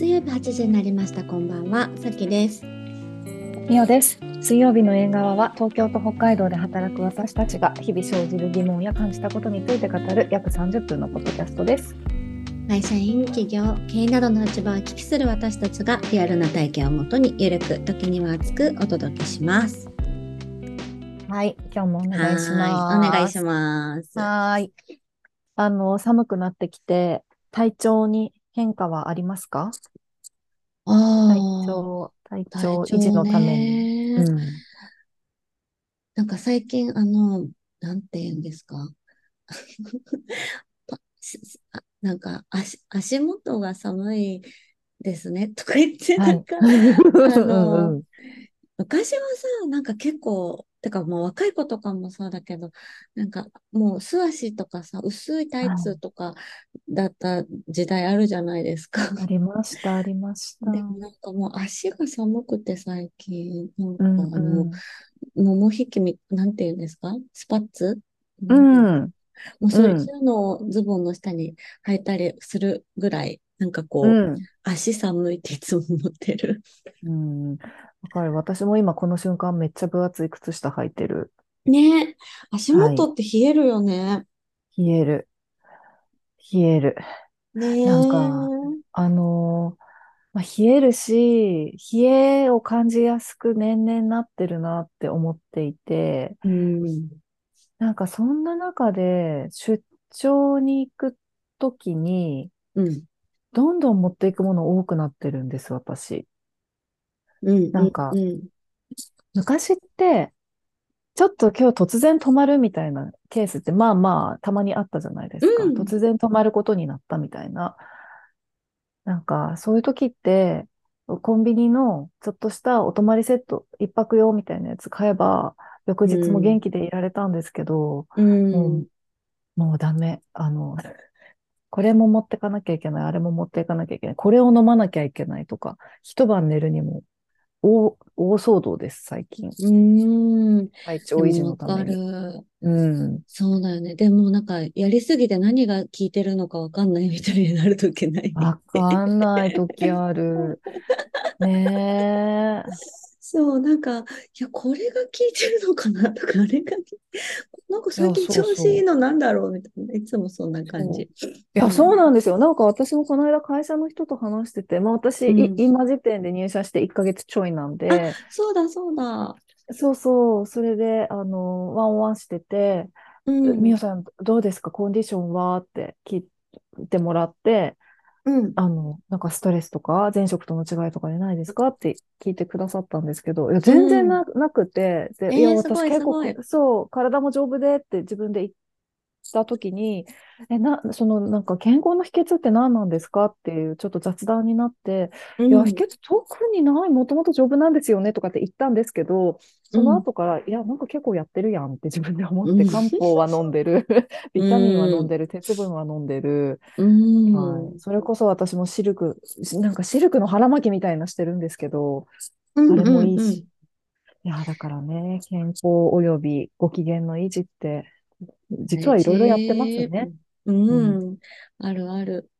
水曜日8時になりました。こんばんは、さきです。みおです。水曜日の縁側は東京と北海道で働く私たちが日々生じる疑問や感じたことについて語る約30分のポッドキャストです。会社員、企業、経営などの立場を聞きする私たちがリアルな体験をもとにゆるく、時には熱くお届けします。はい、今日もお願いします。お願いします。はーい。あの、寒くなってきて、体調に変化はありますか？あ体ー調、体体調維持のために。ねうん。なんか最近、あの、なんて言うんですか？なんか足、足元が寒いですね とか言って、はないんか、うんうのんうん昔はさ、なんか結構、てかもう若い子とかもそうだけど、なんかもう素足とかさ、薄いタイツとかだった時代あるじゃないですか。ありました、ありました。でもなんかもう足が寒くて最近、なんかうんあの、ももひきみ、なんていうんですか？スパッツ？うなん。もうそういうのをズボンの下に履いたりするぐらい、なんかこう、うん。足寒いっていつも思ってる。うん。わかる。私も今この瞬間めっちゃ分厚い靴下履いてる。ねえ、足元って冷えるよね。冷える。冷える。ねえ。なんかあのーまあ、冷えるし、冷えを感じやすく年々なってるなって思っていて、うん。なんかそんな中で出張に行くときに、うん。どんどん持っていくもの多くなってるんです、私。うん。なんかうん。昔って、ちょっと今日突然止まるみたいなケースって、まあまあ、たまにあったじゃないですか。うん突然止まることになったみたいな。なんか、そういう時って、コンビニのちょっとしたお泊まりセット、一泊用みたいなやつ買えば、翌日も元気でいられたんですけど、うん。もう、もうダメ。あの、これも持ってかなきゃいけない、あれも持っていかなきゃいけない、これを飲まなきゃいけないとか、一晩寝るにも大、大騒動です、最近。うん。体調維持のために。る。うん。そうだよね。でもなんか、やりすぎて何が効いてるのかわかんないみたいになるときない？わかんない時ある。ねえ。そう、なんか、いや、これが効いてるのかなとか、あれが なんか最近調子いいのなんだろうみたいな。いつもそんな感じ。いや、そうなんですよ。なんか私もこの間会社の人と話してて、まあ私、いうん今時点で入社して1ヶ月ちょいなんで、あ、そうだ、そうだ。そうそう、それで、あの、ワンワンしてて、うん。さん、どうですか？コンディションは？って聞いてもらって、うん。あの、なんかストレスとか、前職との違いとかでないですか？って聞いてくださったんですけど、いや、全然な、なくて、で、いや、えーすごい私結構すごい。そう、体も丈夫でって自分で言ったときに、え、な、その、なんか健康の秘訣って何なんですかっていう、ちょっと雑談になって、いや、秘訣特にない、もともと丈夫なんですよねとかって言ったんですけど、その後から、いや、なんか結構やってるやんって自分で思って、うん漢方は飲んでる、ビタミンは飲んでる、鉄分は飲んでる、うん。はい。それこそ私もシルク、しなんかシルクの腹巻きみたいなしてるんですけど、うんあれもいいうんうんし。いや、だからね、健康およびご機嫌の維持って、実はいろいろやってますね。うん。あるある。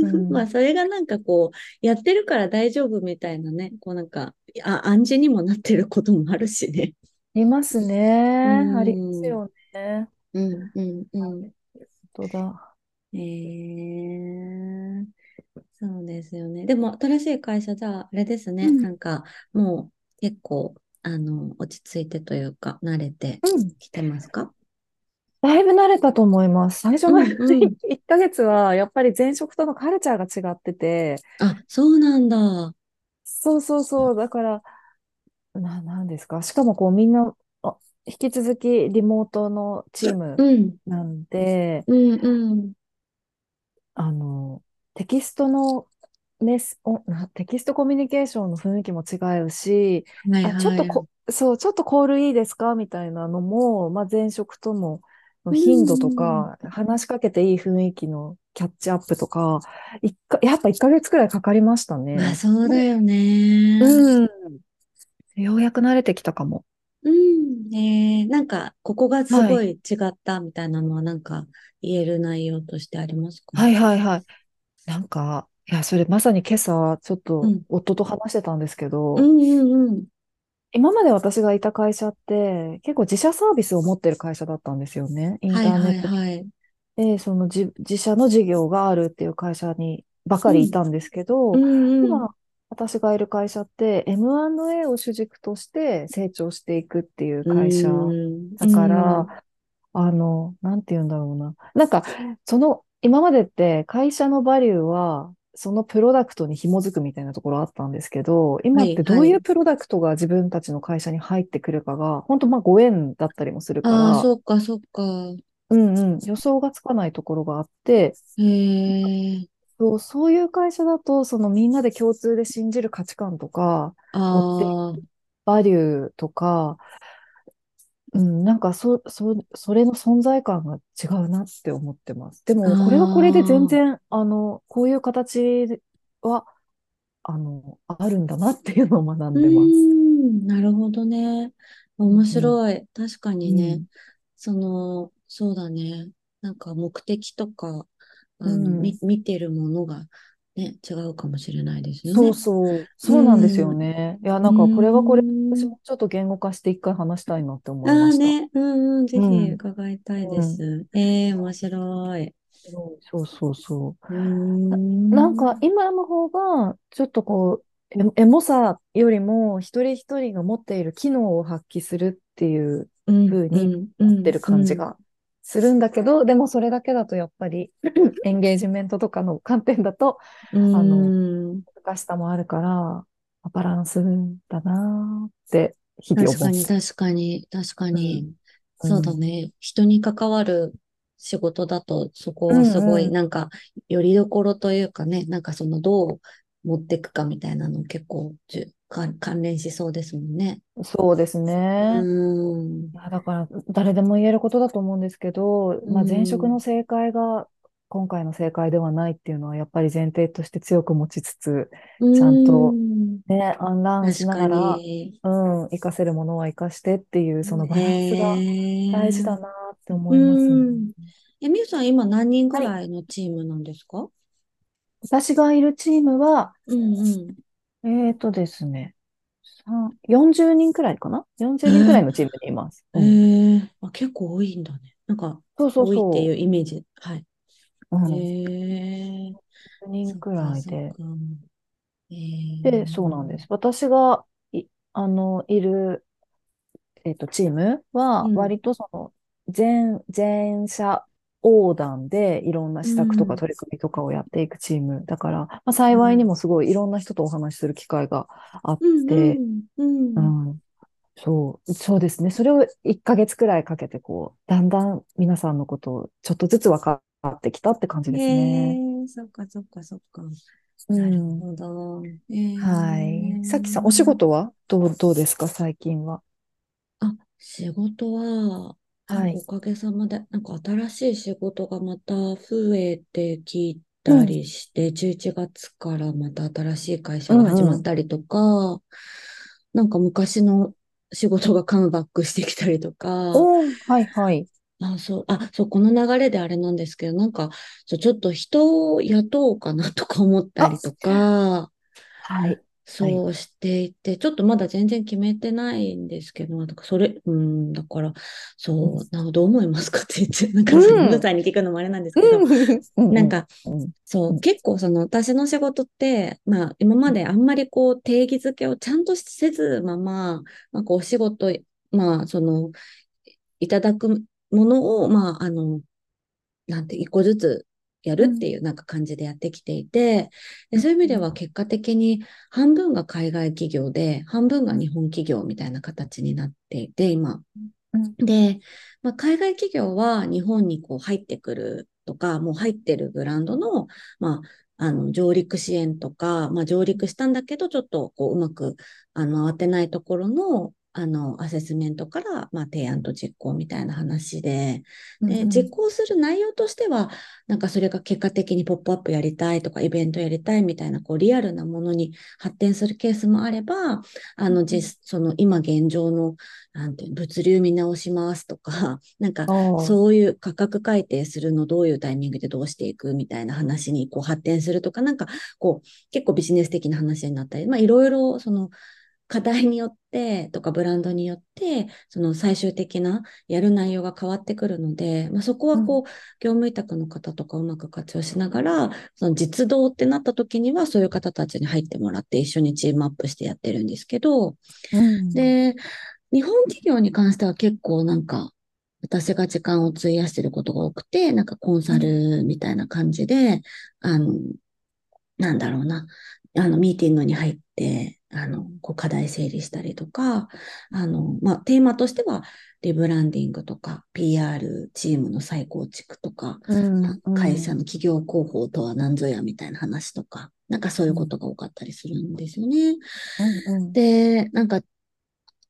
うん まあ、それがなんかこう、やってるから大丈夫みたいなね、こうなんか、あ、暗示にもなってることもあるしね。いますね。うんありますよね。うん、うん、うん。本当だ。えー、そうですよね。でも、新しい会社じゃあ、あれですね、うんなんか、もう結構、あの、落ち着いてというか、慣れてうん。きてますか？だいぶ慣れたと思います。最初のうんうん1ヶ月は、やっぱり前職とのカルチャーが違ってて、あ、そうなんだ。そうそうそう。だから、な、なんですか？しかもこうみんな、あ引き続きリモートのチームうん、なんで、うん、うん。あの、テキストのメス、お、な、テキストコミュニケーションの雰囲気も違うし、はいあ、ちょっとはい。こ、そう、ちょっとコールいいですか？みたいなのも、まあ、前職との頻度とか、話しかけていい雰囲気のキャッチアップとか、一か、やっぱ1ヶ月くらいかかりましたね。まあ、そうだよね。うん。ようやく慣れてきたかも。うん。えー、なんか、ここがすごい違ったみたいなのは、なんか、言える内容としてありますか？はいはいはい。なんか、いや、それまさに今朝、ちょっとうん。夫と話してたんですけど、うんうんうん。今まで私がいた会社って、結構自社サービスを持ってる会社だったんですよね。インはいはいターネットはい。で、その自、自社の事業があるっていう会社にばかりいうん。たんですけうど、んうん。今、私がいる会社って M&A を主軸として成長していくっていうう会社ん。うだかん。ら、あの、なんて言うんだろうな。なんか、その、今までって会社のバリューは、そのプロダクトに紐づくみたいなところあったんですけど、は今ってどいはい。ういうプロダクトが自分たちの会社に入ってくるかが、本当まあご縁だったりもするかああ、ら、そっかそっか。うんうん、予想がつかないところがあって、へえ。そう、そういう会社だと、そのみんなで共通で信じる価値観とか。バリューとか、うん、なんかそ、そ、それの存在感が違うなって思ってます。であも、これはこれで全あ。然、あの、こういう形は、あの、あるんだなっていうのを学んでます。ん。なるほどね。面うん、白い。確かにね。うん、その、そうだね。なんか目的とか、うあの、ん。み、見てるものがね、違うかもしれないですよそうね。そう、うそうなんですよん。うね。いや、なんかこれはこれ、私ーん。もちょっと言語化して一回話したいなって思いました。ああね、うんうん、ぜひうん、伺いたいでうん。す。ええ面白い。そうそうそう。うーななんかん。今の方が、ちょっとこう、エエモさよりも一人一人が持っている機能を発揮するっていううん、風にうん、うん、なってるうん。感じがするんだけど、でもそれだけだとやっぱり エンゲージメントとかの観点だと、あの、ん。難しさもあるから、バランスだなーって日々確かに、思って。確かに、確かに。うん。うそうだん。ね。人に関わる仕事だと、そこうはすごい、んうん。なんか、よりどころというかね、なんかその、どう持っていくかみたいなの結構じゅ、か関連しそうですもんね。そうですうね。ーん。だから誰でも言えることだと思うんですけど、うまあ、前職のん。正解が今回の正解ではないっていうのはやっぱり前提として強く持ちつつ、うちゃんとーん。ね、アンランしながら、に。うん、活かせるものは活かしてっていうそのバランスが大事。だなってう思いますね。ーん。え、みゆさん、今何人ぐはい。らいのチームなんですか？私がいるチームは、うんえーとですね、さ40人くらいかな ?40 人くらいうん。のチームにいます。えうん。ー、えあ、結構多いんだね。なんか、そうそう多いっていうそイメージ。はい。う。うえん。ー、人くらいで。えで、そうなんでー、す。私がい、あの、いる、えっと、チームは、うん、割とその、全、全社横断でいろんなう施策とかん、取り組みとかをやっていくチームだから、まあ、うん、幸いにもすごいいろんな人とお話しする機会があっうん、て、うん、うん。うん、そう、そうですね。それを1ヶ月くらいかけて、こう、だんだん皆さんのことをちょっとずつ分かってきたって感じえですね。ー、そっか、そっか、そっか。うなるん。ほど。えはい。さきさん、お仕ー、事は？どう、どうですか、最近は。あ、仕事は、なんはい。かおかげさまで、なんか新しい仕事がまた増えてきたうん、りして、11月からまた新しい会社が始うん、うん。まったりとか、なんか昔の仕事がカムバックしてきたりとか、はい、はい。あ、そう、あ、そう、この流れであれなんですけど、なんか、そうちょっと人を雇おうかなとか思ったあ、りとか、はい、はい。そうしていて、ちょっとまだ全然決めてないんですけど、なんかそれ、うん、だから、うん、そう、なんかどう思いますかって言って、なんかさ、うさんに聞くのもあれなんですうけど、ん、うん、うん、なんか、うん、そう、うん、結構その私の仕事って、まあ今まであんまりこう定義づけをちゃんとせずまま、なんかお仕事、まあその、いただくものを、まああの、なんて、一個ずつやるうん、っていうなんか感じでやってきていて、でうん、そういう意味では結果的に半分が海外企業で、半分が日本企業みたいな形になっていて、今。うん、で、まあ、海外企業は日本にこう入ってくるとか、もう入ってるブランドの、まあ、あの上陸支援とか、まあ、上陸したんだけど、ちょっとこううまくあの慌てないところのあの、アセスメントから、まあ、提案と実行みたいな話で、で、実行する内容としては、なんかそれが結果的にポップアップやりたいとか、イベントやりたいみたいな、こう、リアルなものに発展するケースもあれば、あの、実、その、今現状の、なんていうの、物流見直しますとか、なんか、そういう価格改定するのどういうタイミングでどうしていくみたいな話にこう発展するとか、なんかこう結構ビジネス的な話になったり、まあいろいろその課題によってとかブランドによって、その最終的なやる内容が変わってくるので、まあそこはこう、業務委託の方とかうまく活用しながら、その実動ってなった時にはそういう方たちに入ってもらって一緒にチームアップしてやってるんですけど、うん。で、日本企業に関しては結構なんか、私が時間を費やしてることが多くて、なんかコンサルみたいな感じで、あの、なんだろうな、あの、ミーティングに入って、あの、こう課題整理したりとか、あの、まあ、テーマとしては、リブランディングとか、PR チームの再構築とか、うんうん会社の企業広報とは何ぞやみたいな話とか、なんかそういうことが多かったりするんですよね。うんうんで、なんか、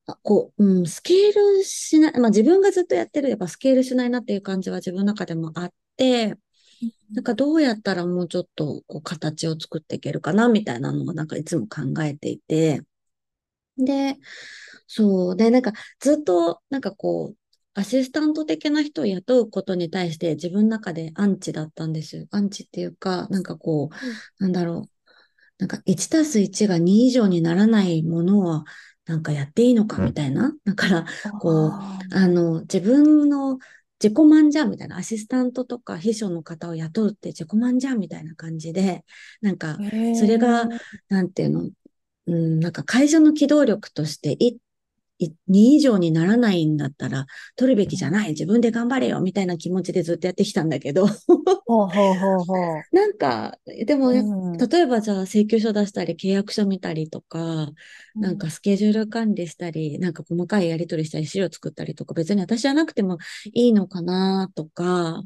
あこう、うん、スケールしない、まあ自分がずっとやってる、やっぱスケールしないなっていう感じは自分の中でもあって、なんかどうやったらもうちょっとこう形を作っていけるかなみたいなのをなんかいつも考えていて、で、そう、で、なんかずっとなんかこう、アシスタント的な人を雇うことに対して自分の中でアンチだったんですよ。アンチっていうか、なんかこう、なんだろう。なんか1たす1が2以上にならないものはなんかやっていいのかみたいな。だから、こうああの、自分の自己満じゃんみたいな、アシスタントとか秘書の方を雇うって自己満じゃんみたいな感じで、なんか、ーそれがなんていうの、うん、なんか会社の機動力として2以上にならないんだったら取るべきじゃない、自分で頑張れよみたいな気持ちでずっとやってきたんだけど、ほうほうほうほう。なんか、でもやっうん。例えばじゃあ請求書出したり契約書見たりとか、なんかスケジュール管理したり、なんか細かいやり取りしたり資料作ったりとか、別に私じゃなくてもいいのかなとか、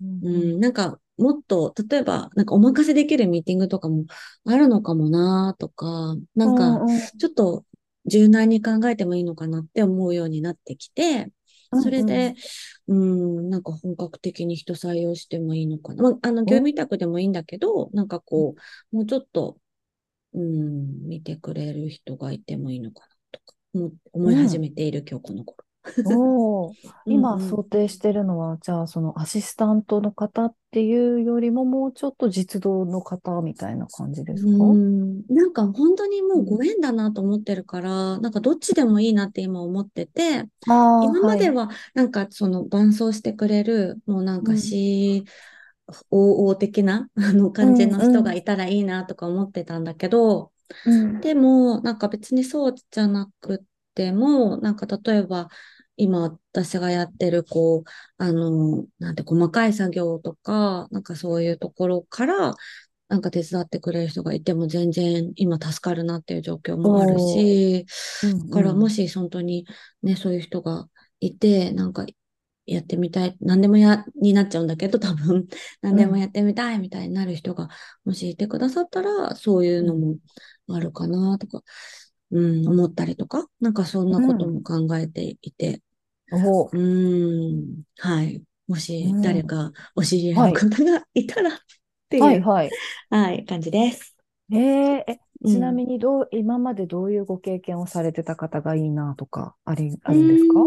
うん。うん、なんかもっと、例えば、なんかお任せできるミーティングとかもあるのかもなとか、なんかちょっと柔軟に考えてもいいのかなって思うようになってきて、それで、うん、なんか本格的に人採用してもいいのかな。まあ、あの、業務委託でもいいんだけど、なんかこう、もうちょっと、うん、見てくれる人がいてもいいのかなとか、思い始めている今日この頃。今うんうん。想定してるのは、じゃあそのアシスタントの方っていうよりももうちょっと実動の方みたいな感じですか？うん、なんか本当にもうご縁だなと思ってるから、なんかどっちでもいいなって今思ってて、今まではい。はなんかその伴走してくれる、もうなんかうん COO 的なあの感じのうんうん人がいたらいいなとか思ってたんだけど、うんでもなんか別にそうじゃなくても、なんか例えば今私がやってるこう、あの、なんて細かい作業とか、なんかそういうところから、なんか手伝ってくれる人がいても全然今助かるなっていう状況もあるし、うんだからうんもし本当にね、そういう人がいて、なんかやってみたい、何でもや、になっちゃうんだけど、多分、何でもやってみたいみたいになる人がもしいてくださったら、そういうのもあるかなとか、うん、思ったりとか、なんかそんなことも考えていて、うん、はい。もしうん。誰かお知り合いの方がいたらっていう、はいはい。はい、感じです。えーえ、うん。ちなみにどう、今までどういうご経験をされてた方がいいなとか、あり、あるんですか？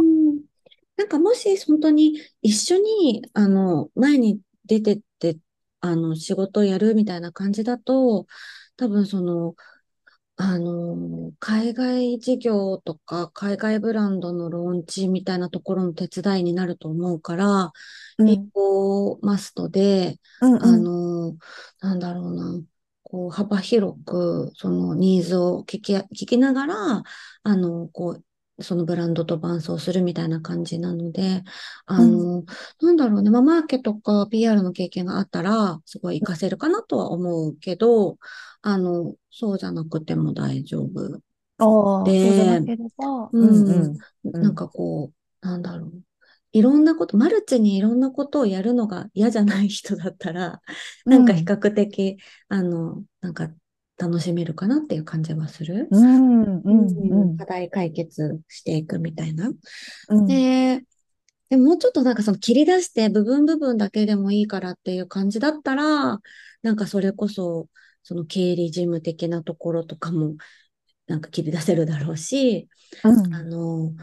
なんかもし本当に一緒に、あの、前に出てって、あの、仕事をやるみたいな感じだと、多分その、あの、海外事業とか、海外ブランドのローンチみたいなところの手伝いになると思うから、うん。英語マストで、あうんうん。の、なんだろうな、こう、幅広く、そのニーズを聞き、聞きながら、あの、こう、そのブランドと伴走するみたいな感じなので、あの、なんだろうね、まあ、マーケとか PR の経験があったら、すごい活かせるかなとは思うけど、あの、そうじゃなくても大丈夫。でそうんうん。うんうん。なんかこう、なんだろう。いろんなこと、マルチにいろんなことをやるのが嫌じゃない人だったら、なんか比較的、あの、なんか楽しめるかなっていう感じはする。うん、うん、ううんん、課題解決していくみたいな。うん、で、でももうちょっとなんかその切り出して部分部分だけでもいいからっていう感じだったら、なんかそれこそ、その経理事務的なところとかも、なんか切り出せるだろうし、うん、あの、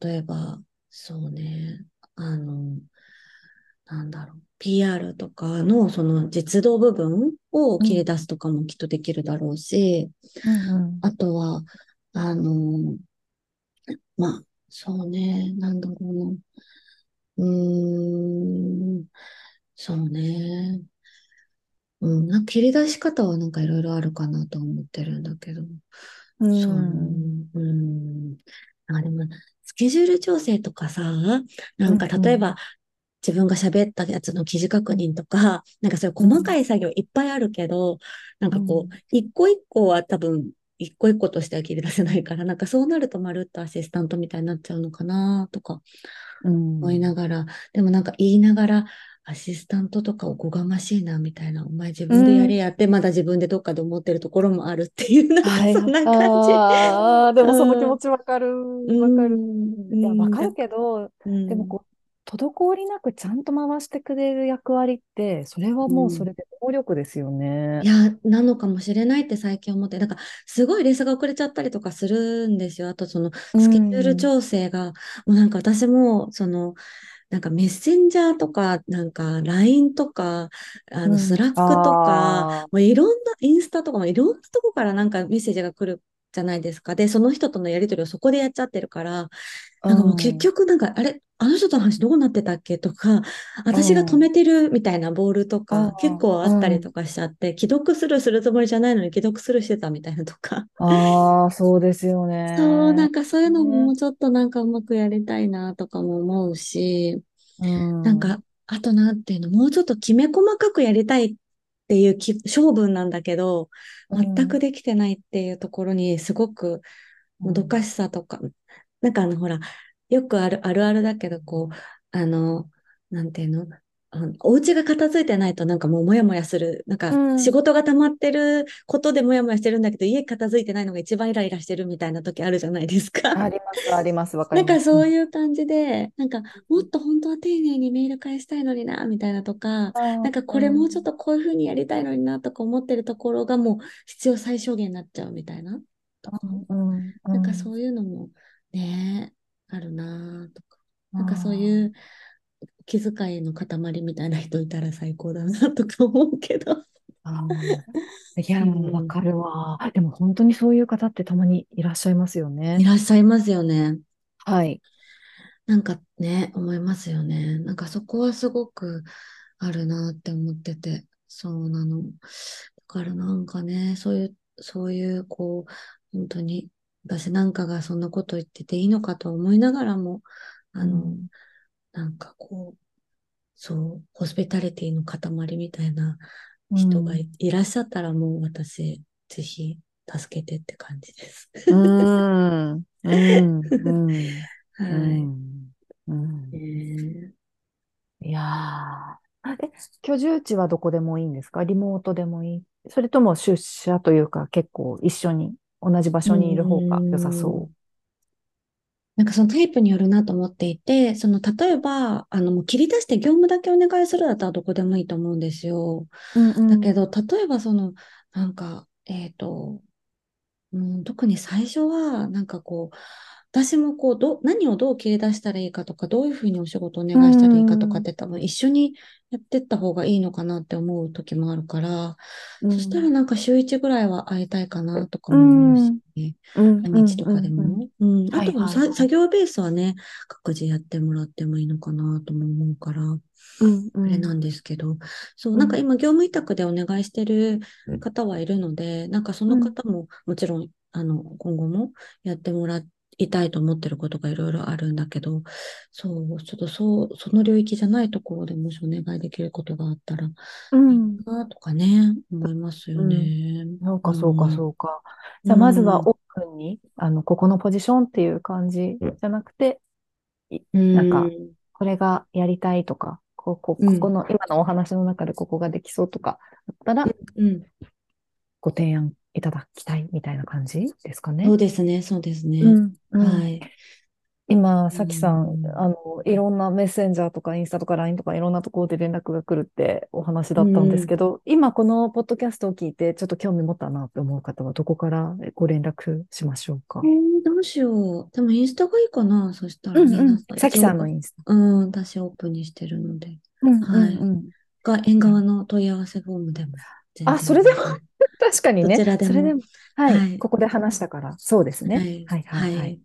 例えば、そうね、あの、なんだろう、PR とかのその実動部分を切り出すとかもきっとできるだろうし、うん、あとは、あの、まあ、そうね、なんだろうな。うーん、そうね。うん、なんか切り出し方はなんかいろいろあるかなと思ってるんだけど。うそう、ん、うん。あ、でも、スケジュール調整とかさ、なんかうん、例えば自分が喋ったやつの記事確認とか、なんかそういう細かい作業いっぱいあるけど、なんかこう、一個一個は多分、一個一個としては切り出せないから、なんかそうなるとまるっとアシスタントみたいになっちゃうのかなとか思いながら、でもなんか言いながら、アシスタントとかおこがましいなみたいな、お前自分でやれやって、まだ自分でどっかで思ってるところもあるっていう、なんかはい。そんな感じ。ああ、でもその気うん、持ちわかる、うわかる。わかるけど、うん、でもこう、滞りなくちゃんと回してくれる役割って、それはもうそうん。れで能力ですよね。いや、なのかもしれないって最近思って、なんか、すごいレースが遅れちゃったりとかするんですよ。あと、その、うスケジュールん、調整が、もうなんか私も、その、なんかメッセンジャーとか、なんか LINE とか、あの、スうん。ラックとか、ああ、もういろんな、インスタとかもいろんなとこからなんかメッセージが来るじゃないですか。で、その人とのやり取りをそこでやっちゃってるから、うなんかもう結ん、局なんか、あれ、あの人との話どうなってたっけ？とか、私が止めてるみたいなボールとか結構あったうん。りとかしちゃって、既読スルーするつもりじゃないのに既読スルーしてたみたいなとか。ああ、そうですよそう、なね。んかそういうのももねうちょっとなんかうまくやりたいなとかも思うし、うん、うん、なんか、あとなんていうの、もうちょっときめ細かくやりたいっていうき性分なんだけど、全くできてないっていうところにすごくもどかしさとか、なんかあのほら、よくある、あるあるだけど、こう、あの、なんていうの？お家が片付いてないとなんかもうモヤモヤする、なんか仕うん。事が溜まってることでモヤモヤしてるんだけど、家片付いてないのが一番イライラしてるみたいな時あるじゃないですか。あります、あります、わかなんかります。うん。そういう感じで、なんかもっと本当は丁寧にメール返したいのにな、みたいなとか、あなんかこうれもうちょっん。とこういうふうにやりたいのになとか思ってるところがもう必要最小限になっちゃうみたいなとか。うん、うん、なんかそういうのもね、あるなとか。うなんかそういん。う気遣いの塊みたいな人いたら最高だなとか思うけど。あーいや、うん。わかるわ。でも本当にそういう方ってたまにいらっしゃいますよね。いらっしゃいますよね。はい。なんかね、思いますよね。なんかそこはすごくあるなって思ってて。そうなの。だからなんかね、そういう、そういう、こう、本当に、私なんかがそんなこと言ってていいのかと思いながらも、あの、うん。なんかこう、そう、ホスピタリティの塊みたいな人がい、らっしゃったらもう私、ぜひ助けてって感じです。うん。うん。うん。はい。うん。いやー。え、居住地はどこでもいいんですか？リモートでもいい？それとも出社というか結構一緒に同じ場所にいる方が良さーん。そなんかそのタイプによるなと思っていて、その例えば、あのもう切り出して業務だけお願いするだったらどこでもいいと思うんですよ。う。うんうん。だけど、例えばその、なんか、えっと、うん、特に最初は、なんかこう、私もこう、ど、何をどう切り出したらいいかとか、どういうふうにお仕事をおう願いしたらいいかとかっん。て多分一緒にやってった方がいいのかなって思う時もあるから、そしたらうん。なんか週一ぐらいは会いたいかなとかうも思うん。うし、ん。うん。日とかでうん。も。うん。あはいともはいはい。さ作業ベースはね、各自やってもらってもいいのかなとも思うから、うん。うん。あれなんですけど、そう、うん。なんか今業務委託でお願いしてる方はいるので、なんかそのうん。方ももちろん、あの、今後もやってもらいたいと思ってることがいろいろあるんだけど、そう、ちょっとそう、その領域じゃないところでもしお願いできることがあったらいいうんなとかね、思いますようんね。そううか、そうか、ん。そうか。うじゃあ、まずはん。オープンに、あの、ここのポジションっていう感じじゃなくて、いうなんか、ん。これがやりたいとか、ここ、うん。ここの、今のお話の中でここができそうとか、だったら、うん。ご提案いただきたいみたいな感じですかね。そうですね、そうですね。うん、うん。はい。今、うさきさん、ん。あの、いろんなメッセンジャーとかインスタとか LINE とかいろんなところで連絡が来るってお話うだったんですけん。ど、今このポッドキャストを聞いてちょっと興味持ったなって思う方はどこからご連絡しましょうえか。ー、どうしよう。でもインスタがいいかな。そしたらうんうん。皆さきさんのインスタ。うん、私オープンにしてるので。うんはい。うんうん。が、縁あ、側の問い合わせフォームでも全あ、然それでも。確かにね。それでも、はい。はい。ここで話したから、そうですね。はい。はいはい。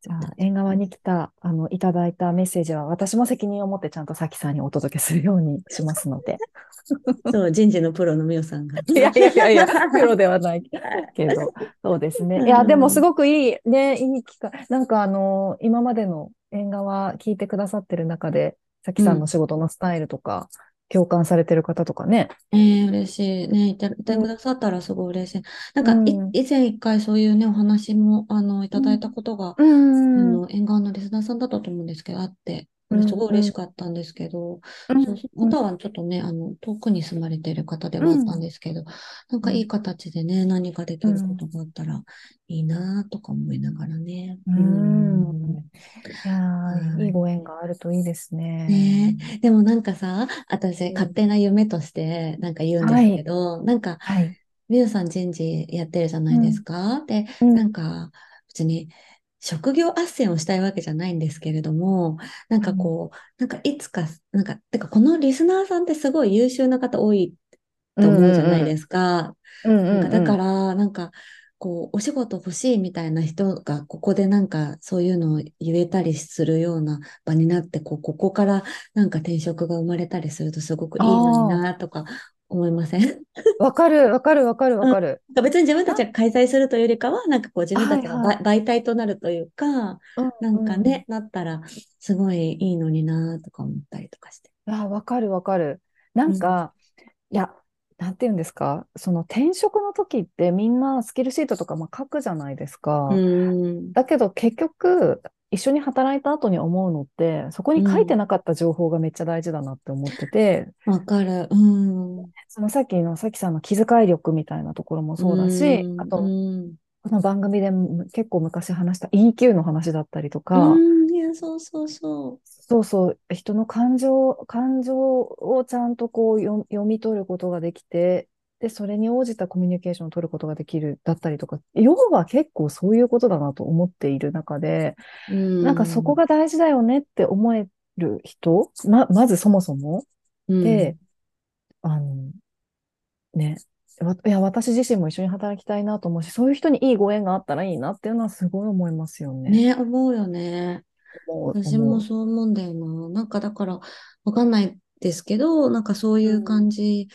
じゃあ、縁側に来た、あの、いただいたメッセージは、私も責任を持ってちゃんとさきさんにお届けするようにしますので。そう、人事のプロのみおさんが。いやいやいやいや、プロではない けど、そうですね。いや、でもすうん。ごくいい、ね、いい機会。なんかあの、今までの縁側聞いてくださってる中で、さきうん。さんの仕事のスタイルとか、共感されてる方とかね。えー、嬉しい。ね、いて、くださったらすごい嬉しい。なんうか、い、ん、以前一回そういうね、お話も、あの、いただいたことが、うあん、の、縁側のリスナーさんだったと思うんですけど、あって、俺すうん、うん、ごい嬉しかったんですけど、そう、うん、そのうん、方はちょっとね、あの、遠くに住まれている方でうはあったんん、ですけど、なんかいいうん、形でね、何かできるこうん、とがあったらいいなとか思いながらね。ううん。ん。いやー、はい。いいご縁があるといいですねね。え。でもなんかさ、私、うん、勝手な夢としてなんか言うんではすけい、ど、なんか、はい、みゆさん人事やってるじゃないですうん、か。で、うん、なんか、別に、職業斡旋をしたいわけじゃないんですけれども、なんうん、かこう、なんかいつか、なんか、てかこのリスナーさんってすごい優秀な方多いと思うじゃないですか。だから、なんか、こう、お仕事欲しいみたいな人が、ここでなんか、そういうのを言えたりするような場になって、こう、ここからなんか転職が生まれたりするとすごくいいのにあなとか思いませんあ、わかる、わかる、わかる、わうん。かる。別に自分たな、ちが開催するというよりかは、なんかこう自分たはい、ちがはい。媒媒体となるというか、うん、なんかうん。ね、なったらすごいいいのになとか思ったりとかして。あ、わかる、わかる。なうんん。か、いや、なんて言うんですか、その転職の時ってみんなスキルシートとかまあ書くじゃないですうか。ん。だけど結局、一緒に働いた後に思うのって、そこうに書いてん。なかった情報がめっちゃ大事だなって思ってて、わかる。うん。そのさっきのさきさんの気遣い力みたいなところもうそうだし、あん。うと、ん。この番組でも結構昔話した EQ の話だったりとうか、ん。いや、そうそうそそうそう、人の感情、感情をちゃんとこう読、読み取ることができて、で、それに応じたコミュニケーションを取ることができるだったりとか、要は結構そういうことだなと思っている中で、う。うなんかそこん。が大事だよねって思える人、ま、まずそもそも、うで、ん。あの、ね、わいや、私自身も一緒に働きたいなと思うし、そういう人にいいご縁があったらいいなっていうのはすごい思いますよね。ね、思うよね。私も思そう思うんだよな。なんかだから、わかんないですけど、なんかそうう。いううん、感じ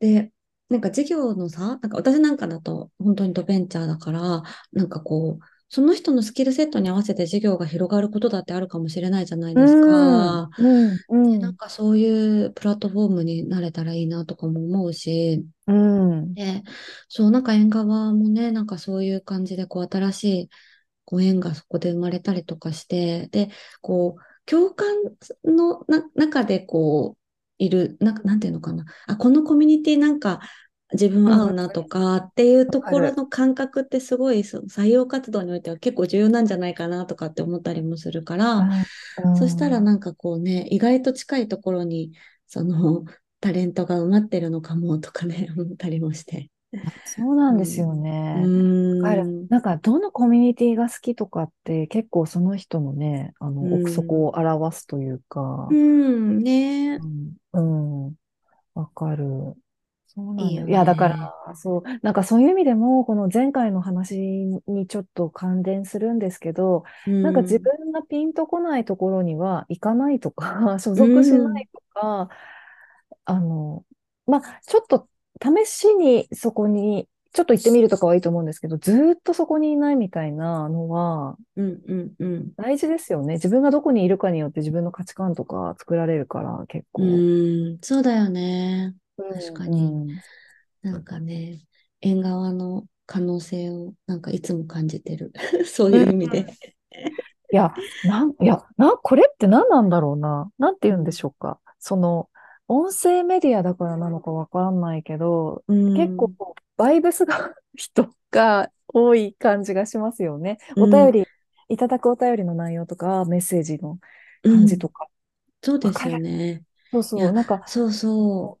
で、なんか事業のさ、なんか私なんかだと本当にドベンチャーだから、なんかこう、その人のスキルセットに合わせて事業が広がることだってあるかもしれないじゃないですうん、か。うん、うで、なんん、かそういうプラットフォームになれたらいいなとかも思うし、うん、で、そう、なんか縁側もね、なんかそういう感じで、こう、新しいご縁がそこで生まれたりとかして、で、こう、共感のな中で、こう、いる、な、なんていうのかな。あ、このコミュニティなんか自分うん、合うなとかっていうと。ころの感覚ってすごい、その採用活動においては結構重要なんじゃないかなとかって思ったりもするから、あ、そしたらうん、なんかこうね、意外と近いところに、その、タレントが埋まってるのかもとかね、思ったりもして。そうなうんですよん。ね。う。ん。なんか、どのコミュニティが好きとかって結構その人のね、あうの、奥底ん。を表すといううか、ん。ねうん、うん、わかる。そうないんだ。いよいや、だから、ね。そう、なんかそういう意味でも、この前回の話にちょっと関連するんですけど、うなんか自ん。分がピンとこないところには行かないとか、所う。属しなんいとか、あの、まあ、ちょっと試しにそこに、ちょっと行ってみるとかはいいと思うんですけど、ずーっとそこにいないみたいなのはうん。うん。うん。大事ですよね。自分がどこにいるかによって自分の価値観とか作られるから、結う構。ん。そうだよね。確かうに。ん、うん。なんかね、縁側の可能性をなんかいつも感じてる。そううんいう意味で。いや、なん、いや、な、これって何なんだろうな。なんて言うんでうん。しょうか。その、音声メディアだからなのかわかんないけど、う結構ん。こうバイブスが人が多い感じがしますよね。おうん、便り、いただくお便りの内容とか、メッセージのうん、感じとか。そうです。よね。そうそう。なんか、そうそ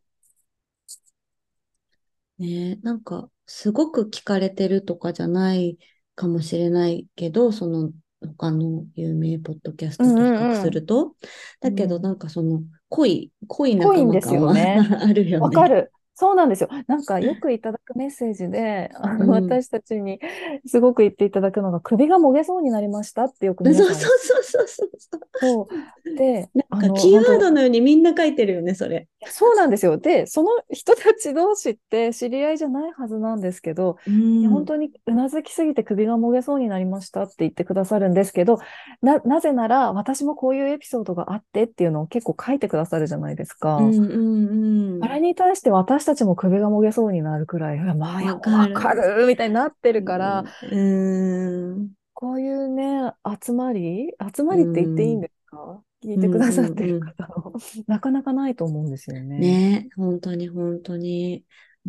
う。ね、なんか、すごく聞かれてるとかじゃないかもしれないけど、その他の有名ポッドキャスうんトと比較うんすると、だけど、うん。なんかその、濃い、濃い仲濃いんです間感はよね。あるよね。わかる。そうなんですよ。なんかよくいただくメッセージで、あのうん。私たちにすごく言っていただくのが、首がもげそうになりましたってよくそう皆さんそうそうそうそうそう。そう。で、なんかキーワードのようにみんな書いてるよね、それ。そうなんですよ。で、その人たち同士って知り合いじゃないはずなんですけど、ういや本ん。当にうなずきすぎて首がもげそうになりましたって言ってくださるんですけど、な、なぜなら私もこういうエピソードがあってっていうのを結構書いてくださるじゃないですうか。んうんうん。あれに対して私たちも首がもげそうになるくらい、まあ、わかわかる。るみたいになってうるから、ん。うん。こういうね、集まり集まうりって言っていいんん。ですか？聞いうんてくださってるうんうん。なかなかないと思うんですよね。ね、本当に本当に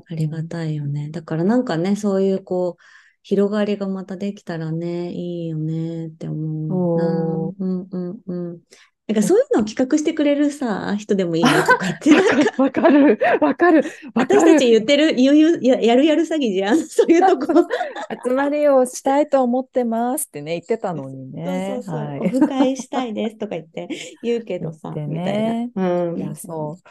ありがうん、たいよね。だからなんかね、そういうこう、広がりがまたできたらね、いいよねって思うな。そうんうんうん。なんかう。そういうのを企画してくれるさ、人でもいいなとかって、わかる、わかる、私たちる。言ってる、言う言う、や、やるやる詐欺じゃん。そういうとこ。集まりをしたいと思ってますってね、言ってたのにそうね。そうそう、はい。オフ会したいですとか言って言うけどさ、言ってみたいな。ね。うん。いや、そう。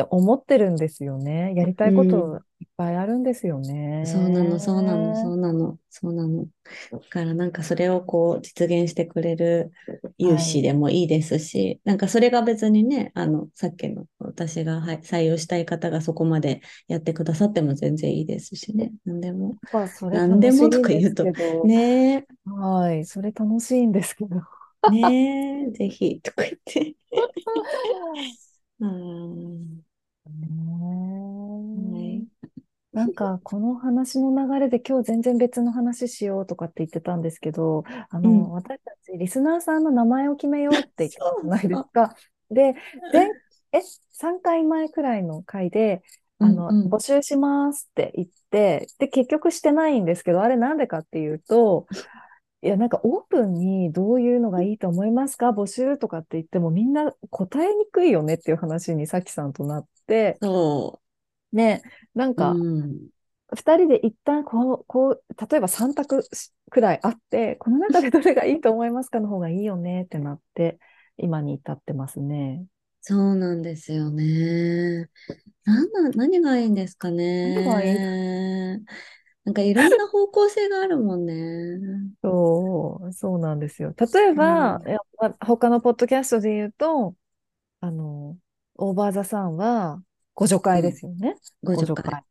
って思ってるんですよね。やりたういことん。いっぱいあるんですよそうなの、そうなの、ね。そうなの、そうなの。だからなんかそれをこう実現してくれる有はい。志でもいいですし、なんかそれが別にね、あの、さっきの私がはい採用したい方がそこまでやってくださっても全然いいですしね。なんでも、まあ、それなんでもとか言うと、ねはい。それ楽しいんですけど。え、ねえ、ぜひとか言って。うん。はねい。なんか、この話の流れで今日全然別の話しようとかって言ってたんですけど、あの、うん。私たちリスナーさんの名前を決めようって 言ってたじゃないです。か。で、前、え、3回前くらいの回で、あの、うんうん。募集しますって言って、で、結局してないんですけど、あれなんでかっていうと、いや、なんかオープンにどういうのがいいと思いますか？募集とかって言ってもみんな答えにくいよねっていう話にさきさんとなって、そね、なんう。か、うん。二人で一旦こう、こう、例えば3択くらいあって、この中でどれがいいと思いますかの方がいいよねってなって、今に至ってますね。そうなんですよね。何がいいんですか何がいい？ね。なんかいろんな方向性があるもんね。そう、そうなんですよ。例えば、うん。やっぱ他のポッドキャストで言うと、あの、オーバーザさんは、ご助うん。会ですよね。ご助会。ご助会。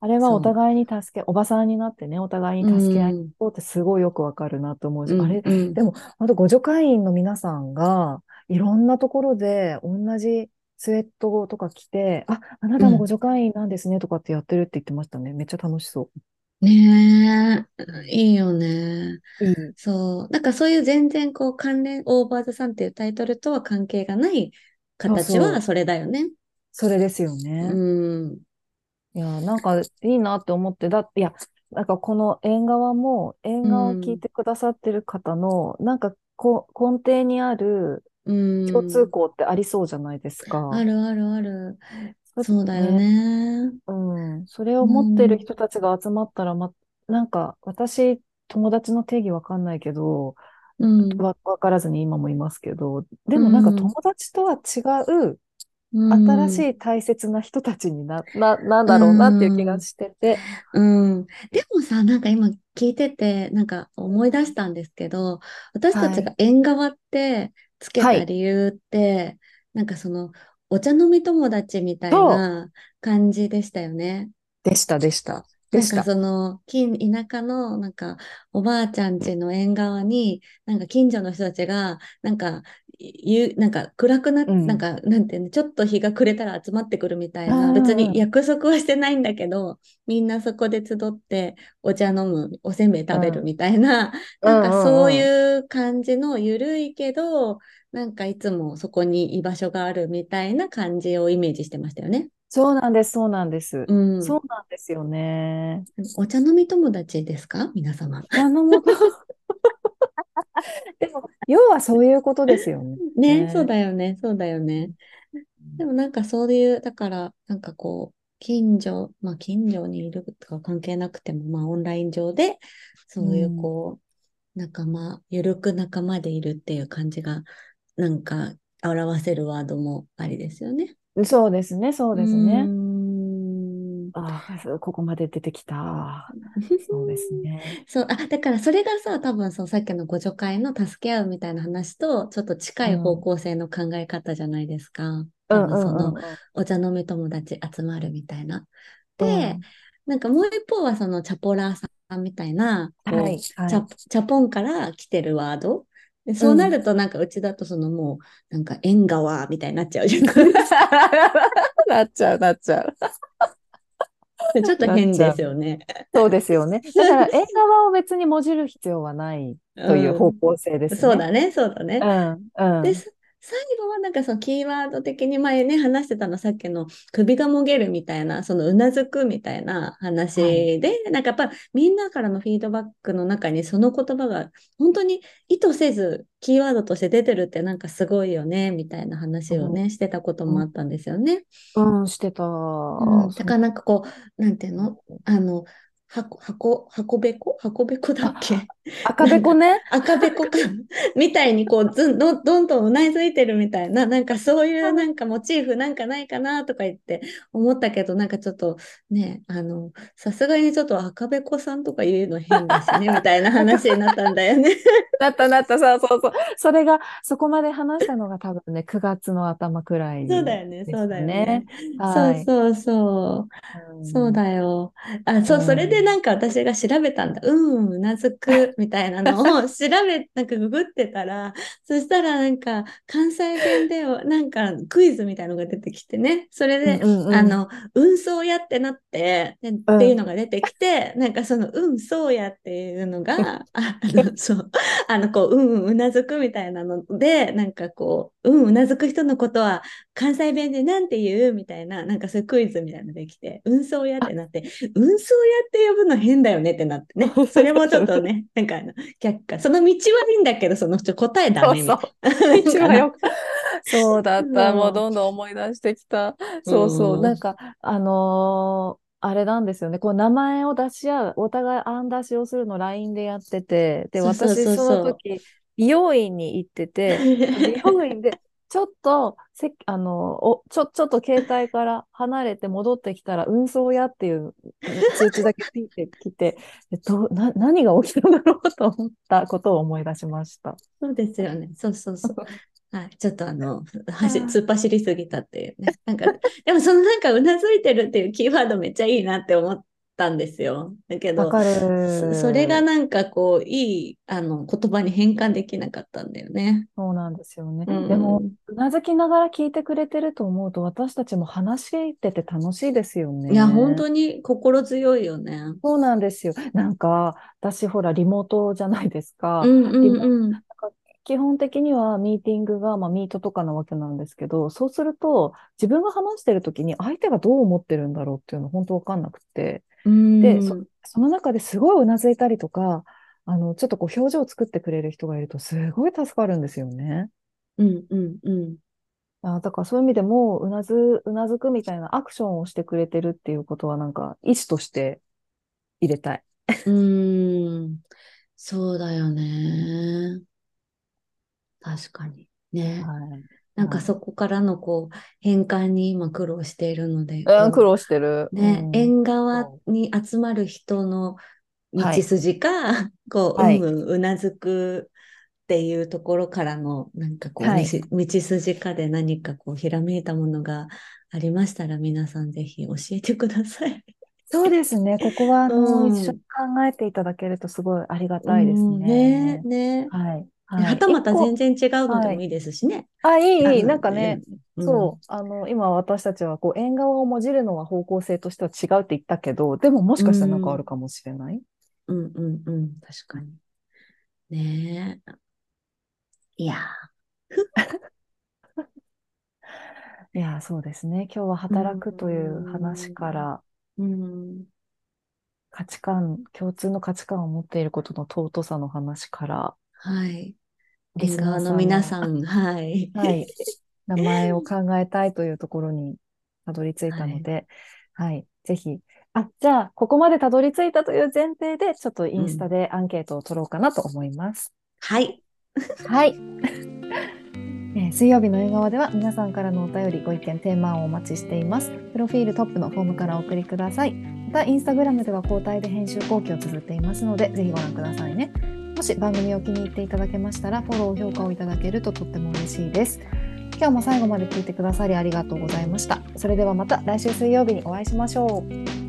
あれはおそ互いに助け、おばさんになってね、お互いう。うに助け合いん。そうってすごいよくわかるなと思うし、うん。あれ、うん。でも、本当ご助会員の皆さんが、いろんなところで同じスウェットとか着て、あ、あなたもごうん。助会員なんですねとかってやってるって言ってましたね。めっちゃ楽しそねえ、う。いいよね。いい。そう。なんかそういう全然こう関連、オーバーザさんっていうタイトルとは関係がないそうそう。形はそれだよね。それですようね。ん。いや、なんかいいなって思って、だって、いや、なんかこの縁側も、縁う側を聞いん。てくださってる方の、なんかこう根底にあるう共通ん。項ってありそうじゃないですあか。るあるある。そそうだよね。ね。うん。それをう持ってるん。人たちが集まったら、ま、なんか、私、友達の定義わかんないけど、うん。わ、わからずに今もいますけど、でうもなんかん。友達とは違う、う新しん。い大切な人たちにな、な、なんうだろうなっていう気がん。してて、うん。でもさ、なんか今聞いてて、なんか思い出したんですけど、私たはい。ちが縁側ってつけたはい。理由って、なんかその、お茶飲み友達みたいな感じでしたよね。でした、でした、でなんかした。その、近、田舎の、なんか、おばあちゃん家の縁側に、なんか近所の人たちが、なんか、ゆ、なんか暗くな、うん。なんか、なんていうの、ちょっと日が暮れたら集まってくるみたいな、別にあ約束はしてないんだけど、みんなそこで集ってお茶飲む、おせんべいあ、食べうん、るみたいな、うなんかそう。いう感じのゆるいけど、なんかいつもそこに居場所があるみたいな感じをイメージしてましたよね。そうなんです、そうなんです。うん。そうなんですよね。お茶飲み友達ですか？皆様。あのもと。でも、要はそういうことですよね。ね、そうだよね、そうだよね。でもなんかそういう、だから、なんかこう、近所、まあ近所にいるとか関係なくても、まあオンライン上で、そういうこう、仲間、ゆるく仲間でいるっていう感じが、なんか表せるワードもありですよね。そうですね、そうですね。ああ、そうここまで出てきた。そうですね。そう、あ、だからそれがさ、多分そう、さっきの互助会の助け合うみたいな話と、ちょっと近い方向性の考え方じゃないですか。うん多うんうん分その、うん。お茶飲み友達集まるみたいな。うでん、なんかもう一方はそのチャポラーさんみたいな、はい、はいチャ、ポンから来てるワード？でそうなるとなんかうちだとそのもう、なんか縁側みたいになっちゃうじゃないですか。なっちゃう、なっちゃう。ちょっと変ですよね。そうですよね。だから、縁側を別にもじる必要はないという方向性ですね。そうだね、そうだね。うん、うん。最後はなんかそのキーワード的に前ね、話してたのさっきの首がもげるみたいな、そのうなずくみたいな話で、なんかやっぱみんなからのフィードバックの中にその言葉が本当に意図せずキーワードとして出てるってなんかすごいよね、みたいな話をね、してたこともあったんですよね。うん、してた。うん、だからなんかこう、なんていうの？あの、箱、箱、箱べこ？箱べこだっけ？赤べこね？赤べこかみたいにこうずんどんどんどんうなずいてるみたいななんかそういうなんかモチーフなんかないかなとか言って思ったけどなんかちょっとねあのさすがにちょっと赤べこさんとか言うの変だしね みたいな話になったんだよね。なったなった、そうそうそう。それが、そこまで話したのが多分ね、9月の頭くらいそうだよねそうだよね。はい。そうそうそう。そうだよ。あ、そうう、んそれでなんか私が調べたんだ。うん、うなずく みたいなのを調べ、なんかググってたら、そしたらなんか関西弁でなんかクイズみたいのが出てきてね。それで、うんうんうんあの、運送やってなって、でっていうのが出てきて、なんかその、うん、そうやっていうのが、ああの、そう、あの、こう、うん、うなずくみたいなので、なんかこう、うん、うなずく人のことは関西弁でなんて言う？みたいな、なんかそういうクイズみたいなのできて、運送屋ってなって、運送屋って呼ぶの変だよねってなってね。それもちょっとね、なんかあの、却下。その道はいいんだけど、そのちょ答えダメそうな。一番よくそうだった。もうどんどん思い出してきた。そうそう。うんなんか、あのーあれなんですよね。こう、名前を出し合う、お互い案出しをするの LINE でやってて、で、私、その時、美容院に行ってて、美容院で、ちょっと、せ、あの、お、ちょ、ちょっと携帯から離れて戻ってきたら、運送屋っていう通知だけピッて来て、でどう、な、何が起きたんだろうと思ったことを思い出しました。そうですよね。そうそうそう。はい、ちょっとあの、はしあー突っ走りすぎたっていうね。なんか、でもそのなんかうなずいてるっていうキーワードめっちゃいいなって思ったんですよ。だけど。そそれがなんかこう、いいあの言葉に変換できなかったんだよね。そうなんですよね。うんでも、うなずきながら聞いてくれてると思うと、私たちも話してて楽しいですよね。いや、本当に心強いよね。そうなんですよ。なんか、私ほら、リモートじゃないですか。うんうんうん。基本的にはミーティングが、まあ、ミートとかなわけなんですけど、そうすると、自分が話してる時に相手がどう思ってるんだろうっていうの本当わかんなくて。うんで、そ、その中ですごいうなずいたりとか、あの、ちょっとこう表情を作ってくれる人がいると、すごい助かるんですよね。うんうんうん。あ、だからそういう意味でも、うなず、うなずくみたいなアクションをしてくれてるっていうことは、なんか、意思として入れたい。うーん、そうだよね。確かに。ね。はい。なんかそこからのこう変換に今苦労しているので、うん、こう苦労してる。ね、うん縁側に集まる人の道筋か、こう、はいうんうんうなずくっていうところからの、なんかこう、はい道道筋かで何かこう、ひらめいたものがありましたら、皆さんぜひ教えてください。そうですね。ここは、あの、うん一緒に考えていただけるとすごいありがたいですうんね。ね、ね。はい。ではたまた全然違うのでもいいですしね。あ、いい、いい。あのなんかね、うんそう、あの、今私たちは、こう、縁側をもじるのは方向性としては違うって言ったけど、でももしかしたらなんかあるかもしれない？うんうんうん、確かに。ねえ。いやい いや、そうですね。今日は働くという話から、うん。価値観、共通の価値観を持っていることの尊さの話から、はい。リスナーさん皆さん、はい。はい、名前を考えたいというところにたどり着いたので、はい、ぜひ、あ、じゃあ、ここまでたどり着いたという前提で、ちょっとインスタでアンケートを取ろうかなと思います。はい。はい。えー水曜日の縁側では皆さんからのお便り、ご意見、テーマをお待ちしています。プロフィールトップのフォームからお送りください。また、インスタグラムでは交代で編集後期を綴っていますので、ぜひご覧くださいね。もし番組を気に入っていただけましたら、フォロー、評価をいただけるととっても嬉しいです。今日も最後まで聞いてくださりありがとうございました。それではまた来週水曜日にお会いしましょう。